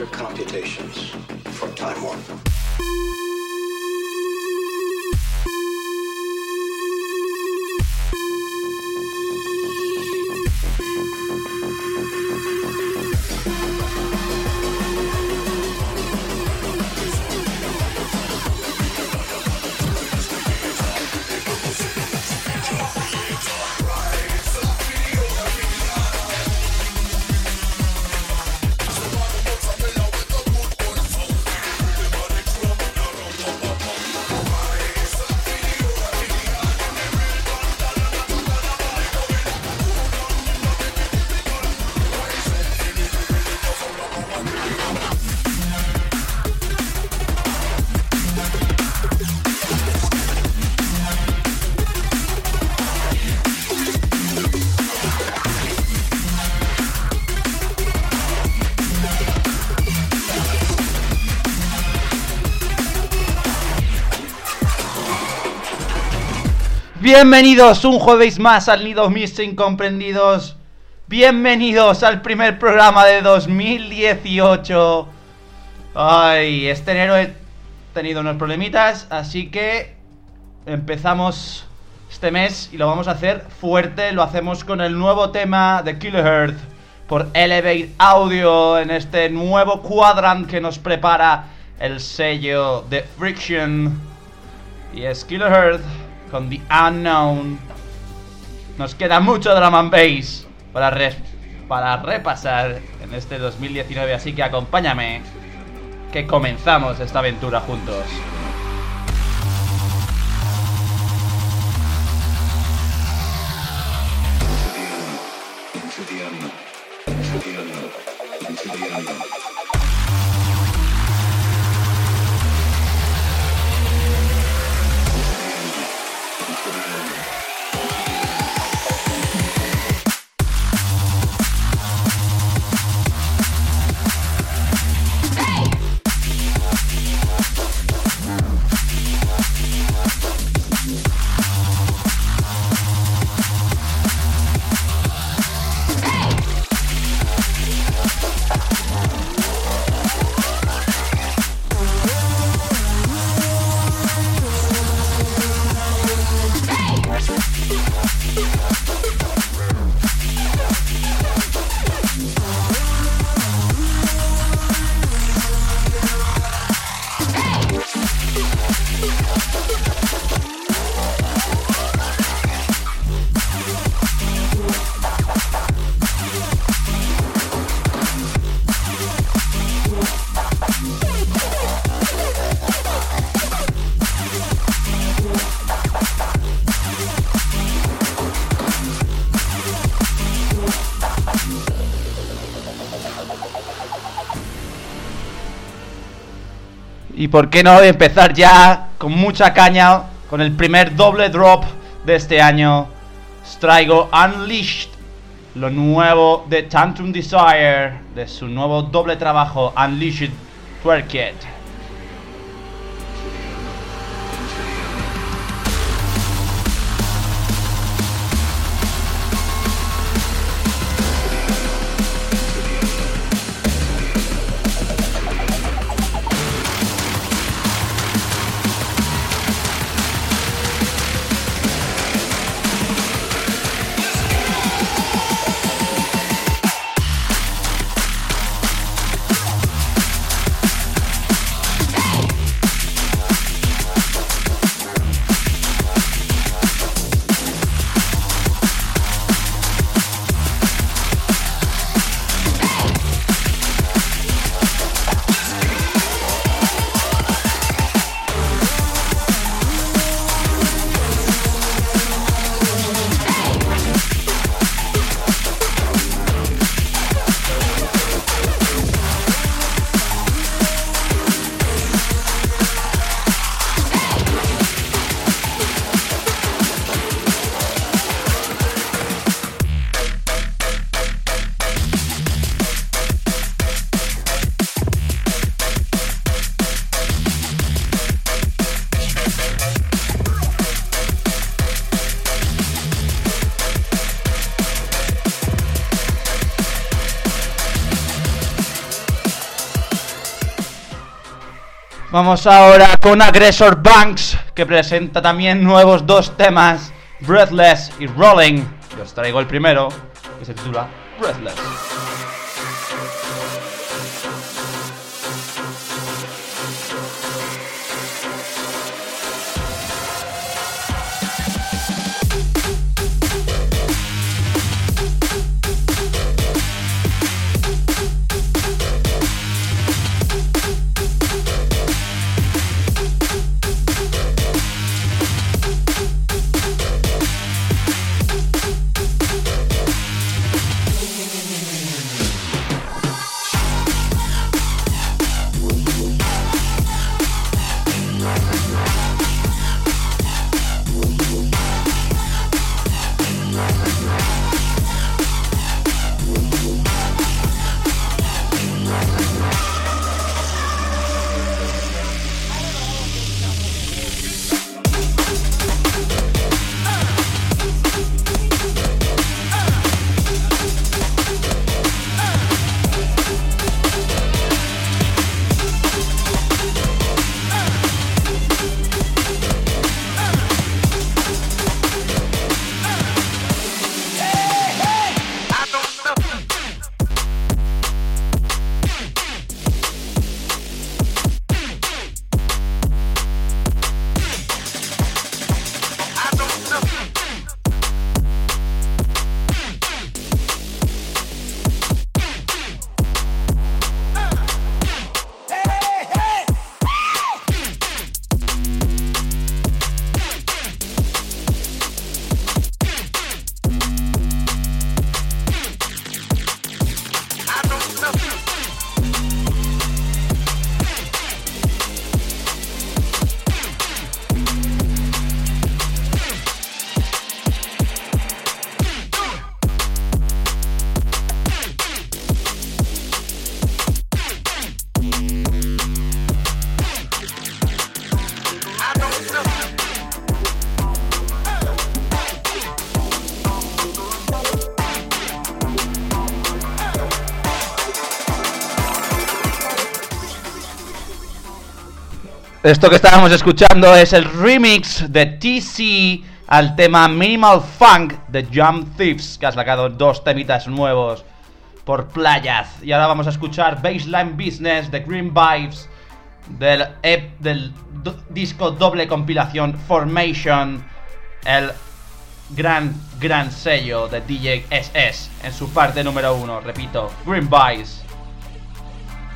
your computations for time warp. Bienvenidos un jueves más al Nido Mis Incomprendidos. Bienvenidos al primer programa de 2018. Ay, este enero he tenido unos problemitas, así que empezamos este mes y lo vamos a hacer fuerte. Lo hacemos con el nuevo tema de Kilohertz por Elevate Audio en este nuevo cuadrant que nos prepara el sello de Friction. Y es Kilohertz con The Unknown. Nos queda mucho drum and bass para, para repasar en este 2019, así que acompáñame, que comenzamos esta aventura juntos. Por qué no empezar ya con mucha caña con el primer doble drop de este año. Os traigo Unleashed, lo nuevo de Tantrum Desire, de su nuevo doble trabajo Unleashed Twerk It. Vamos ahora con Aggressor Banks, que presenta también nuevos dos temas, Breathless y Rolling. Yo os traigo el primero, que se titula Breathless. Esto que estábamos escuchando es el remix de TC al tema Minimal Funk de Jump Thieves, que ha sacado dos temitas nuevos por playas. Y ahora vamos a escuchar Baseline Business de Green Vibes del, disco doble compilación Formation, el gran, gran sello de DJ SS en su parte número uno. Repito, Green Vibes.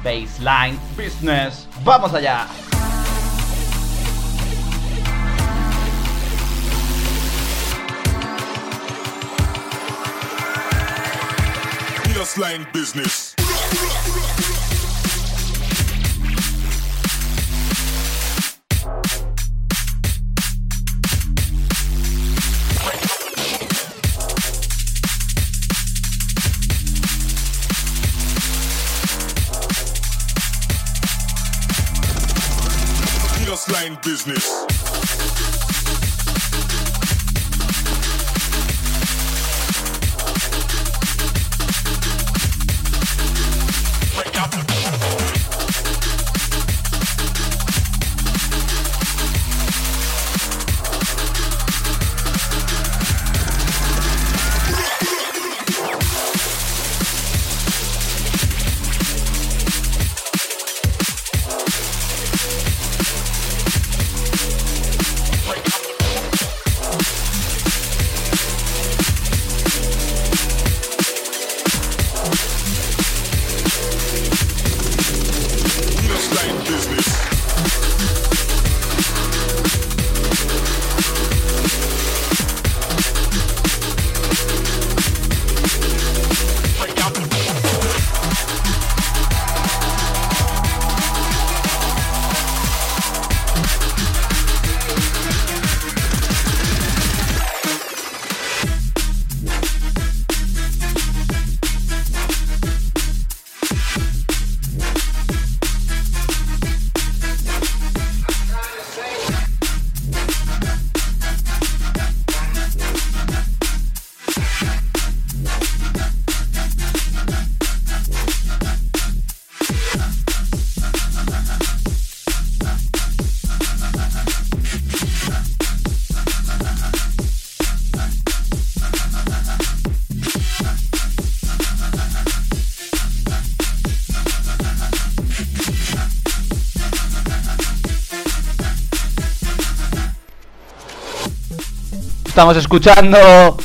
Baseline Business. ¡Vamos allá! Line business. Line business. Estamos escuchando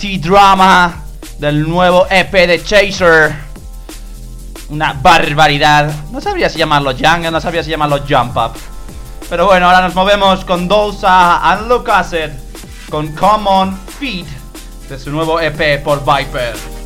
T-Drama del nuevo EP de Chaser. Una barbaridad. No sabría si llamarlo Jungle, no sabría si llamarlo Jump Up. Pero bueno, ahora nos movemos con Dolsa and Lucased con Common Feet de su nuevo EP por Viper.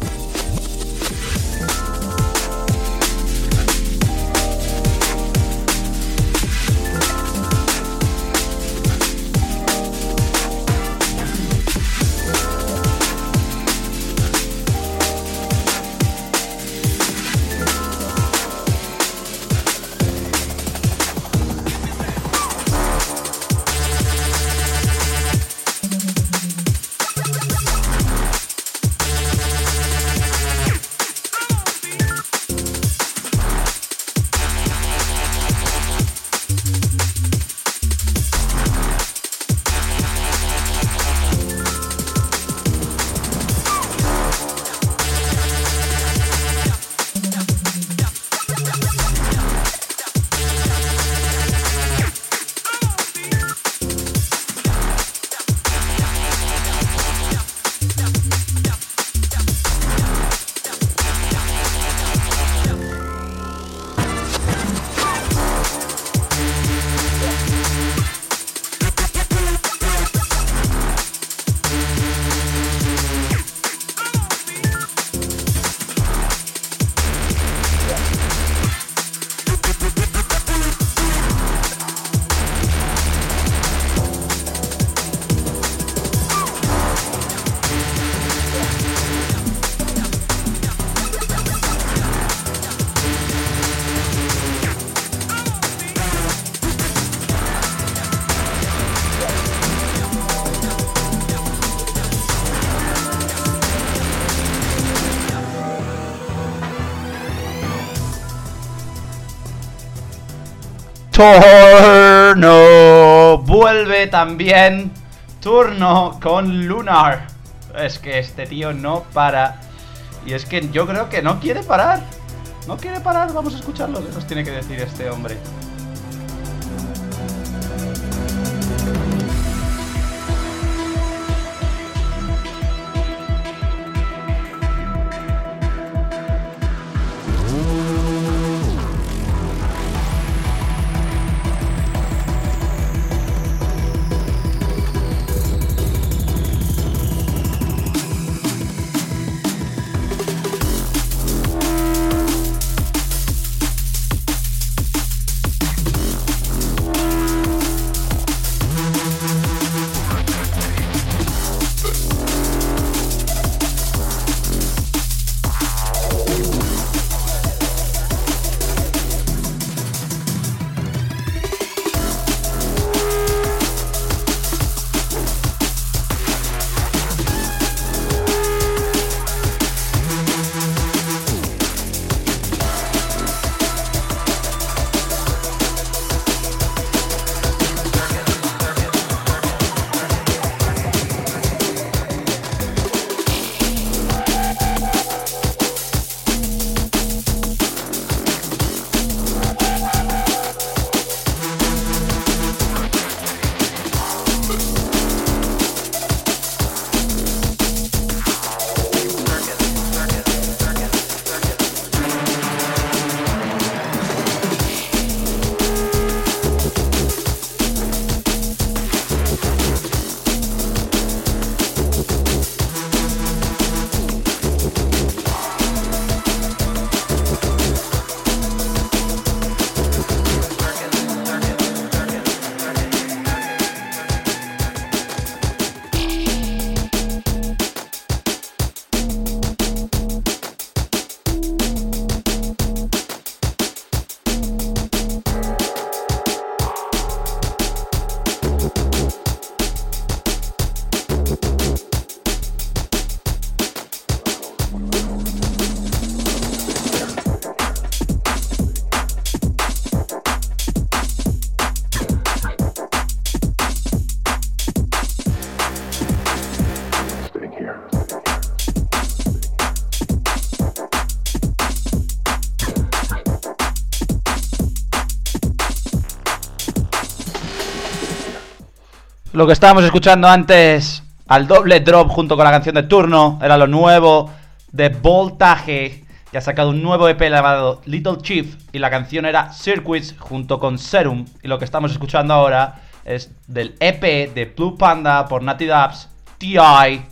Turno vuelve también. Turno con Lunar. Es que este tío no para. Y es que yo creo que no quiere parar. No quiere parar. Vamos a escuchar lo que nos tiene que decir este hombre. Lo que estábamos escuchando antes al doble drop junto con la canción de turno. Era lo nuevo de Voltaje. Y ha sacado un nuevo EP llamado Little Chief. Y la canción era Circuits junto con Serum. Y lo que estamos escuchando ahora es del EP de Blue Panda por Natty Dubs, TI,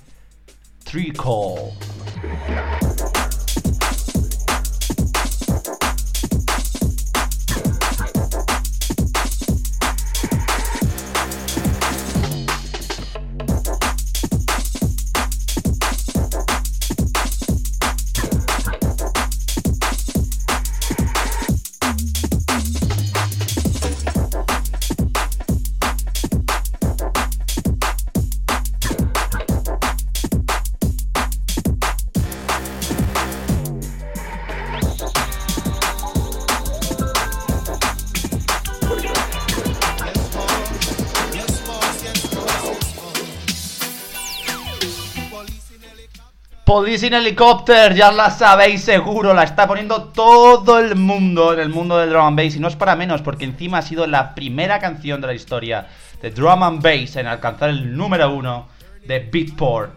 Police in Helicopter, ya la sabéis seguro, la está poniendo todo el mundo en el mundo del drum and bass y no es para menos porque encima ha sido la primera canción de la historia de drum and bass en alcanzar el número uno de Beatport.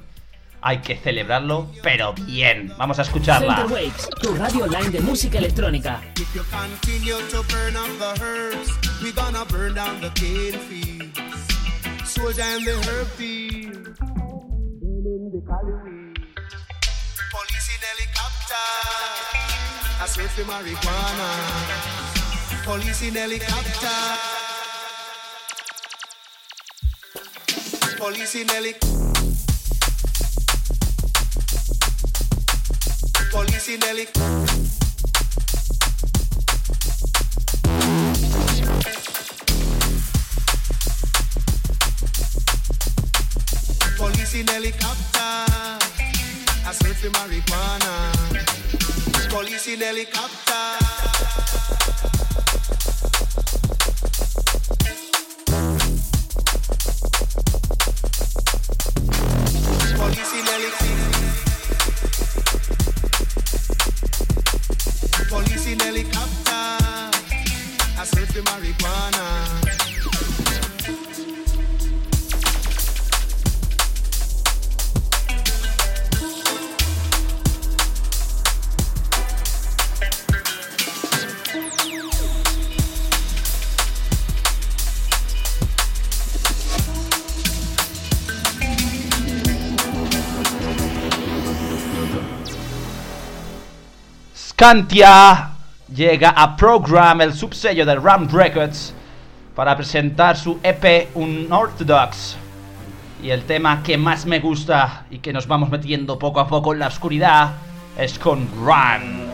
Hay que celebrarlo, pero bien. Vamos a escucharla. Center Waves, tu radio online de música electrónica. I search for marijuana. Police in helicopter. Police in helicopter. Police in helicopter. Police in helicopter. I search for marijuana. Police in helicopter. Police in helicopter. I search for marijuana. Scantia llega a Program, el subsello de Ram Records, para presentar su EP Unorthodox. Y el tema que más me gusta y que nos vamos metiendo poco a poco en la oscuridad es con. Run.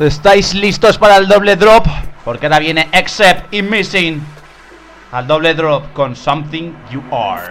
¿Estáis listos para el doble drop? Porque ahora viene Except y Missing al doble drop con Something You Are.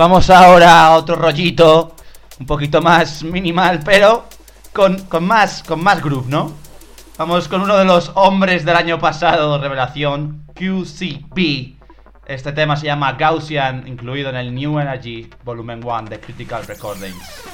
Vamos ahora a otro rollito, un poquito más minimal, pero con, con, más, con más ¿no? Vamos con uno de los hombres del año pasado, revelación, QCP. Este tema se llama Gaussian, incluido en el New Energy Volumen 1 de Critical Recordings.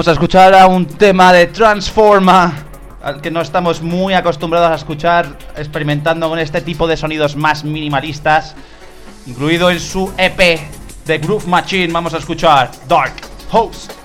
Vamos a escuchar a un tema de Transforma, al que no estamos muy acostumbrados a escuchar, experimentando con este tipo de sonidos más minimalistas, incluido en su EP de Groove Machine. Vamos a escuchar Dark Host.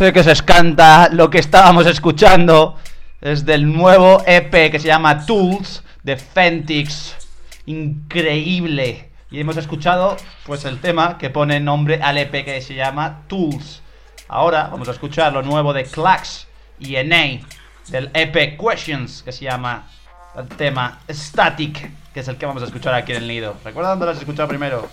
Sé que se escanta lo que estábamos escuchando. Es del nuevo EP que se llama Tools de Fentix. Increíble. Y hemos escuchado pues el tema que pone nombre al EP que se llama Tools. Ahora vamos a escuchar lo nuevo de Clax y NA del EP Questions que se llama el tema Static, que es el que vamos a escuchar aquí en el nido. ¿Recuerda dónde lo has escuchado primero?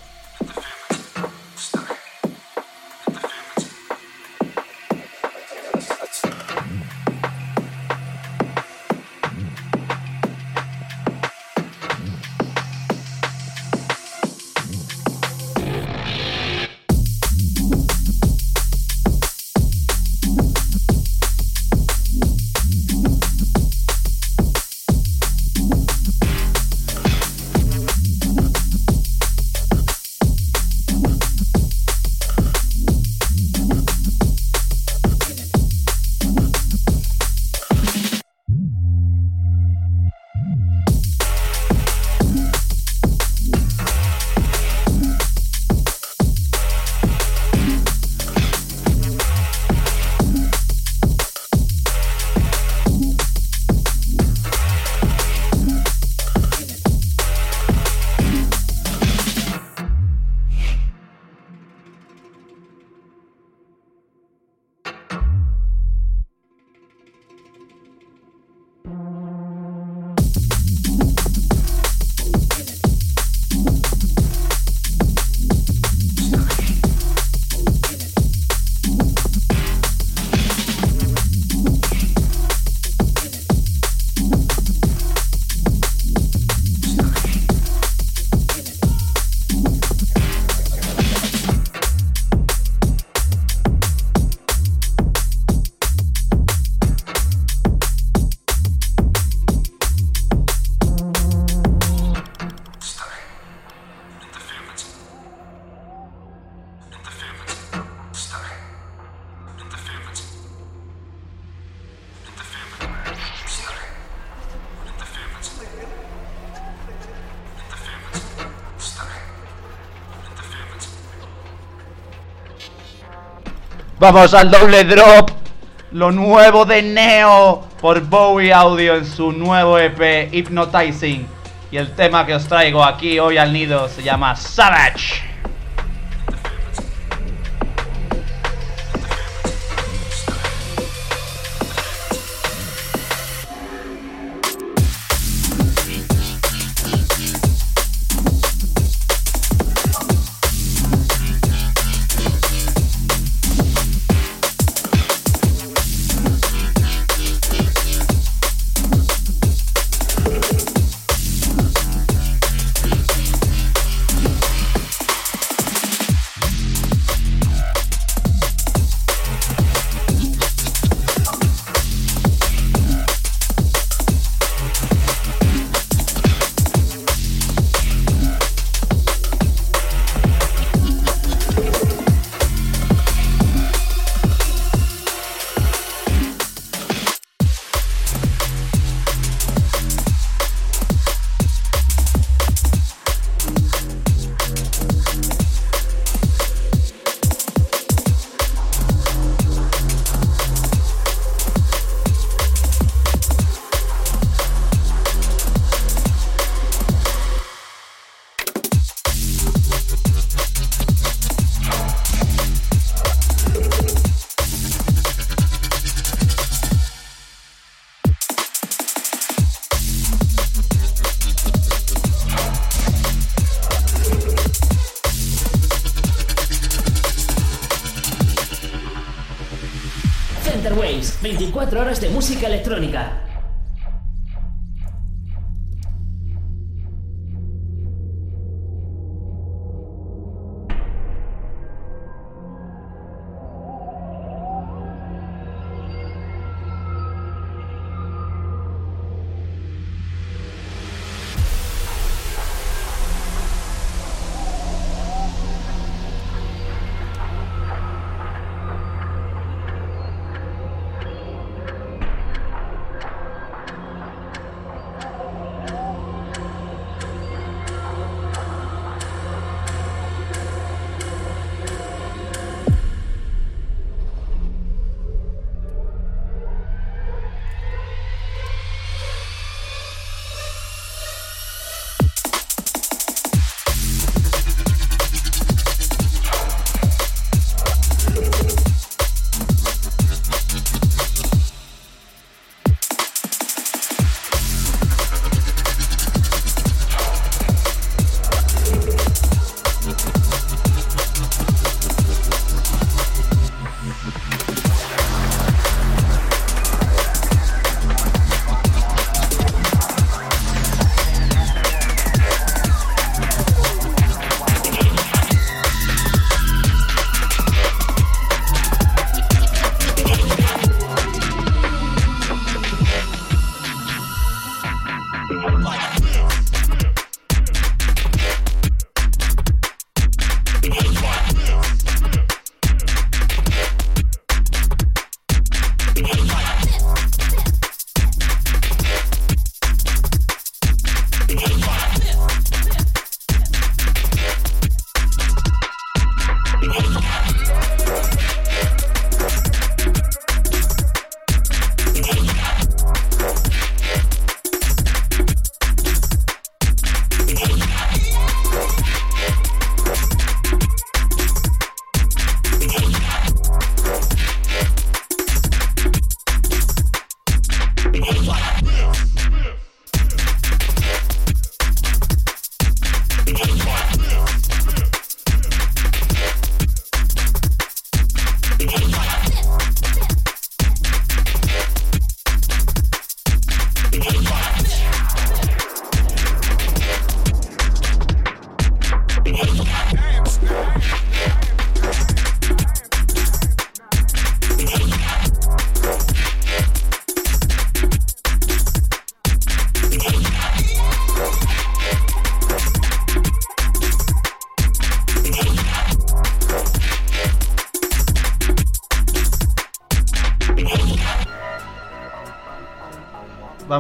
Vamos al doble drop. Lo nuevo de Neo por Bowie Audio en su nuevo EP Hypnotizing. Y el tema que os traigo aquí hoy al nido se llama Savage. 24 horas de música electrónica.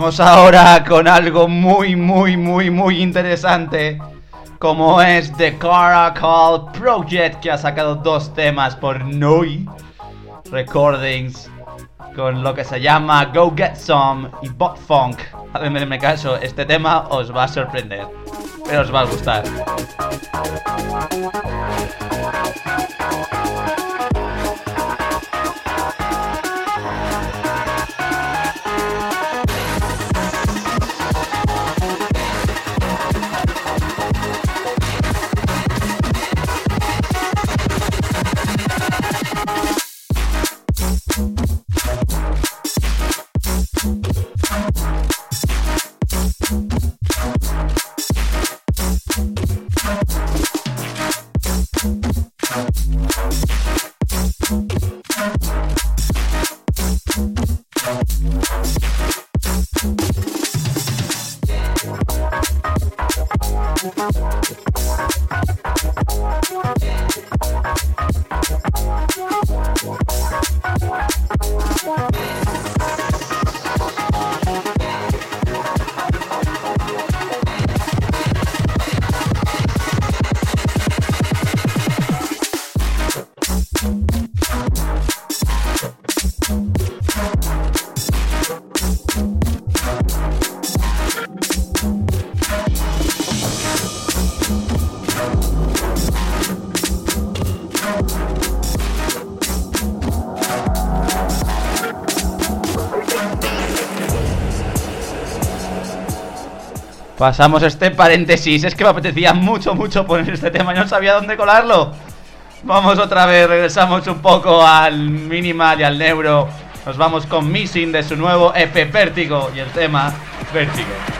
Ahora con algo muy, muy, muy, muy interesante. Como es The Caracol Project, que ha sacado dos temas por Noi Recordings. Con lo que se llama Go Get Some y Bot Funk. Hacedme caso, este tema os va a sorprender. Pero os va a gustar. Pasamos este paréntesis. Es que me apetecía mucho, mucho poner este tema y no sabía dónde colarlo. Vamos otra vez, regresamos un poco al minimal y al neuro. Nos vamos con Missing de su nuevo EP Vértigo y el tema Vértigo.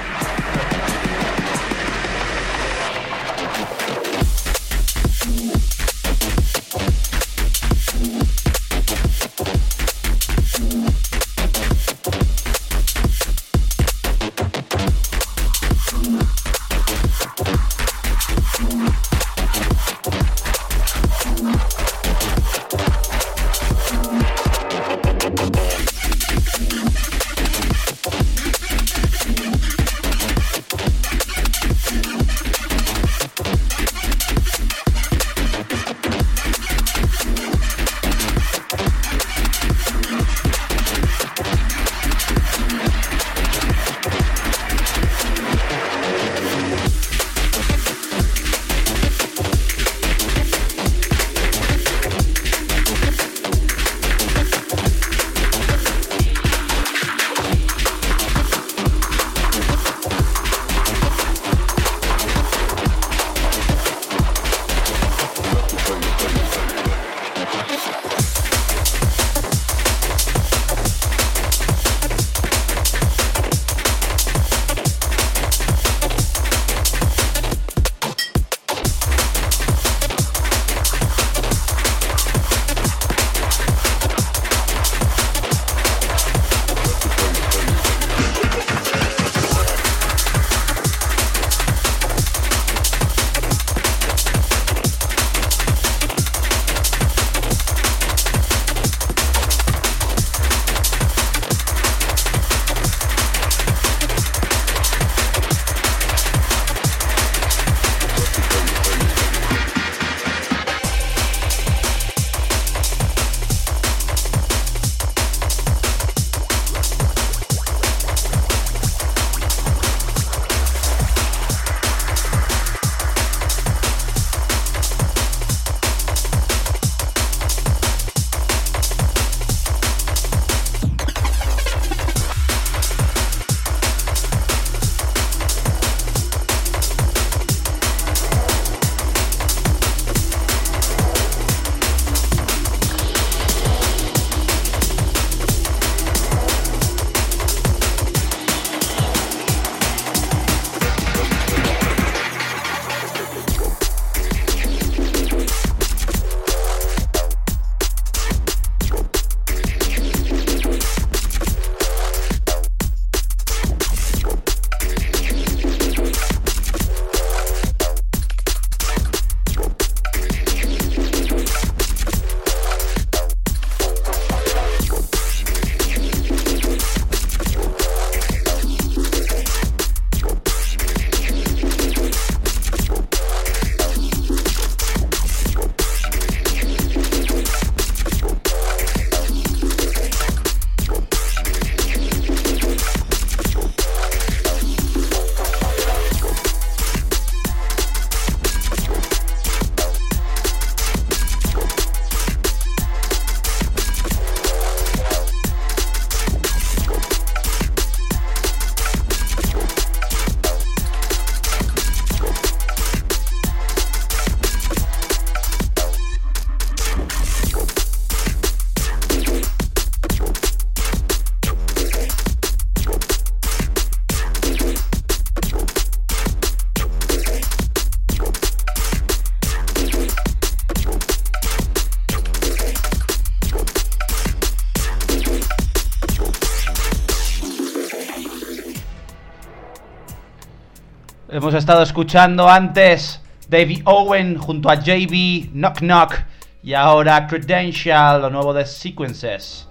Hemos estado escuchando antes David Owen junto a JB Knock Knock y ahora Credential, lo nuevo de Sequences.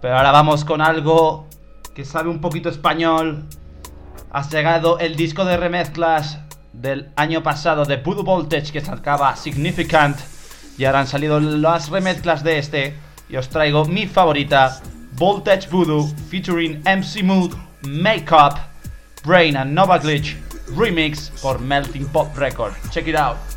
Pero ahora vamos con algo que sabe un poquito español. Ha llegado el disco de remezclas del año pasado de Voodoo Voltage que sacaba Significant y ahora han salido las remezclas de este y os traigo mi favorita Voltage Voodoo featuring MC Mood, Makeup, Brain and Nova Glitch remix por Melting Pot Record. Check it out.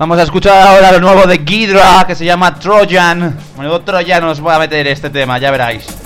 Vamos a escuchar ahora lo nuevo de Ghidra que se llama Trojan. Bueno, Trojan nos voy a meter este tema, ya veráis.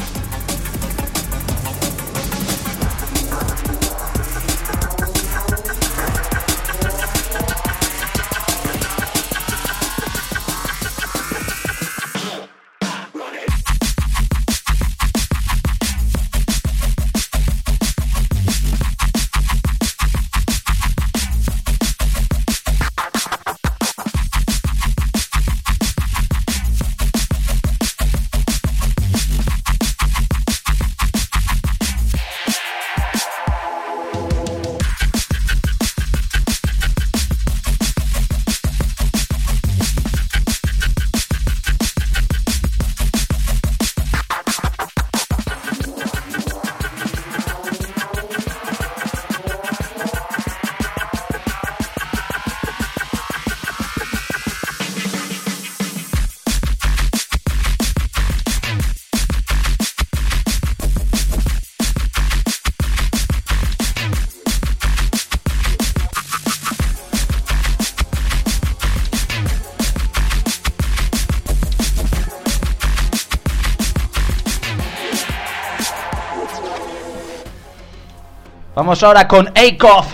Vamos ahora con Akoff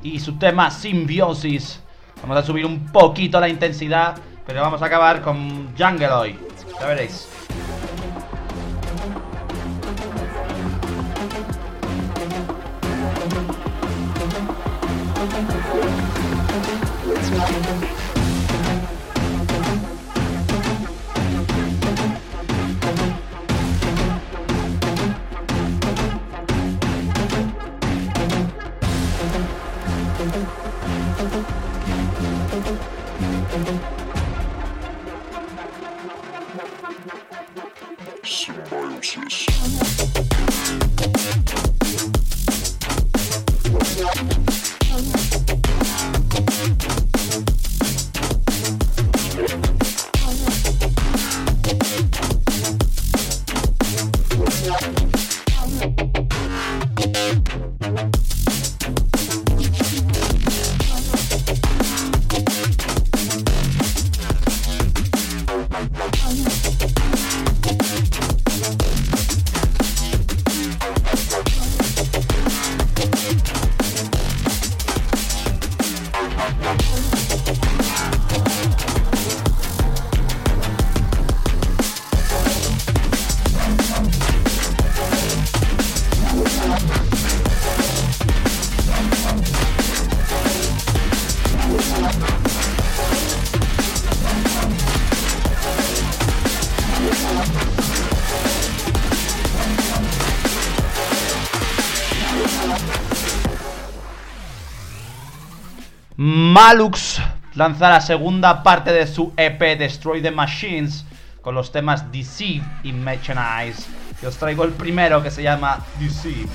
y su tema Symbiosis. Vamos a subir un poquito la intensidad, pero vamos a acabar con Jungle hoy. Ya veréis. Malux lanza la segunda parte de su EP Destroy the Machines con los temas Deceive y Mechanize. Y os traigo el primero que se llama Deceive.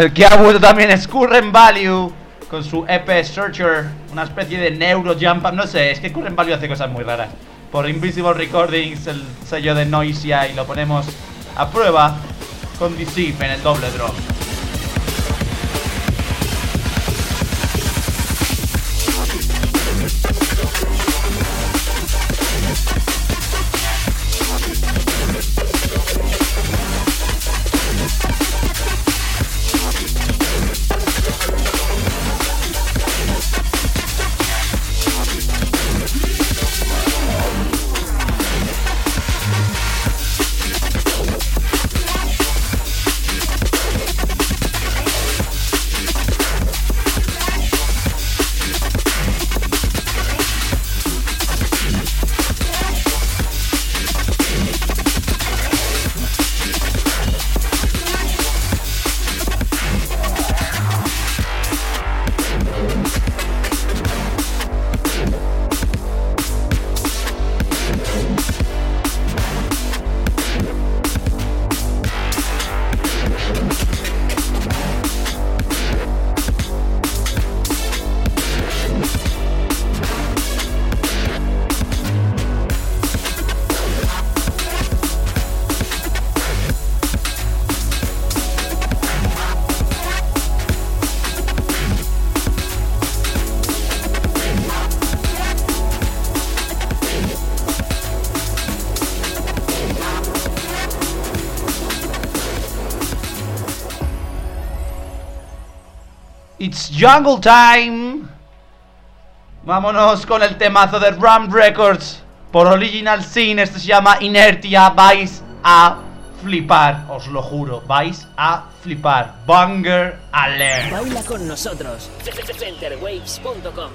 El que ha vuelto también es Current Value con su EP Searcher, una especie de neuro jump. No sé, es que Current Value hace cosas muy raras. Por Invisible Recordings, el sello de Noisia, y lo ponemos a prueba con Deceive en el doble drop. Jungle Time. Vámonos con el temazo de Ram Records por Original Sin. Este se llama Inertia. Vais a flipar, os lo juro. Vais a flipar. Banger alert. Baila con nosotros. Centerwaves.com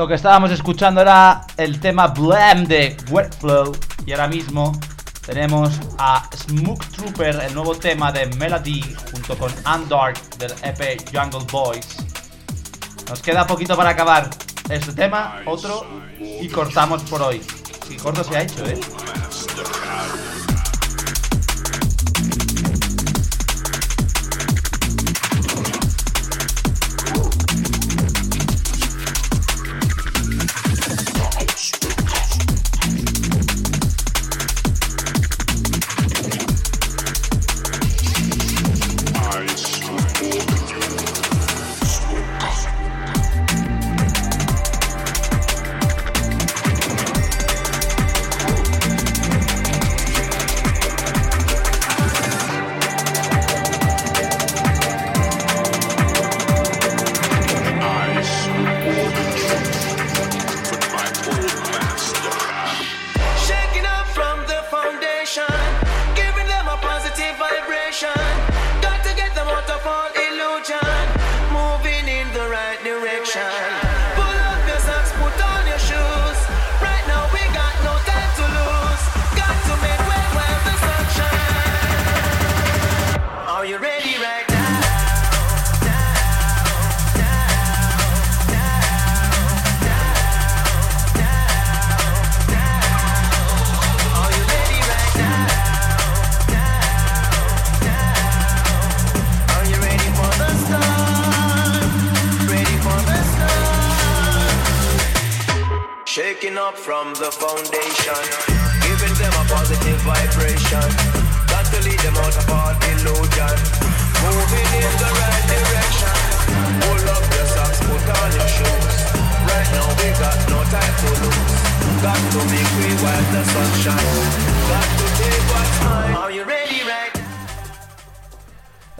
Lo que estábamos escuchando era el tema Blam de Wetflow. Y ahora mismo tenemos a Smoke Trooper, el nuevo tema de Melody, junto con Undark del EP Jungle Boys. Nos queda poquito para acabar este tema, otro, y cortamos por hoy. Si corto se ha hecho, ¿eh?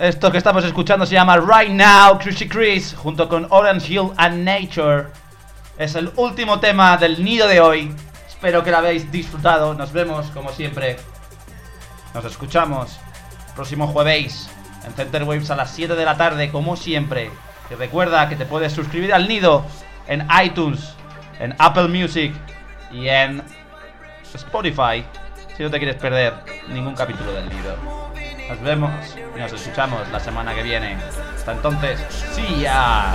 Esto que estamos escuchando se llama Right Now, Chrissy Chris, junto con Orange Hill and Nature. Es el último tema del nido de hoy. Espero que lo habéis disfrutado. Nos vemos, como siempre. Nos escuchamos próximo jueves en Center Waves a las 7 de la tarde, como siempre. Y recuerda que te puedes suscribir al nido en iTunes, en Apple Music y en Spotify si no te quieres perder ningún capítulo del nido. Nos vemos y nos escuchamos la semana que viene. Hasta entonces, see ya.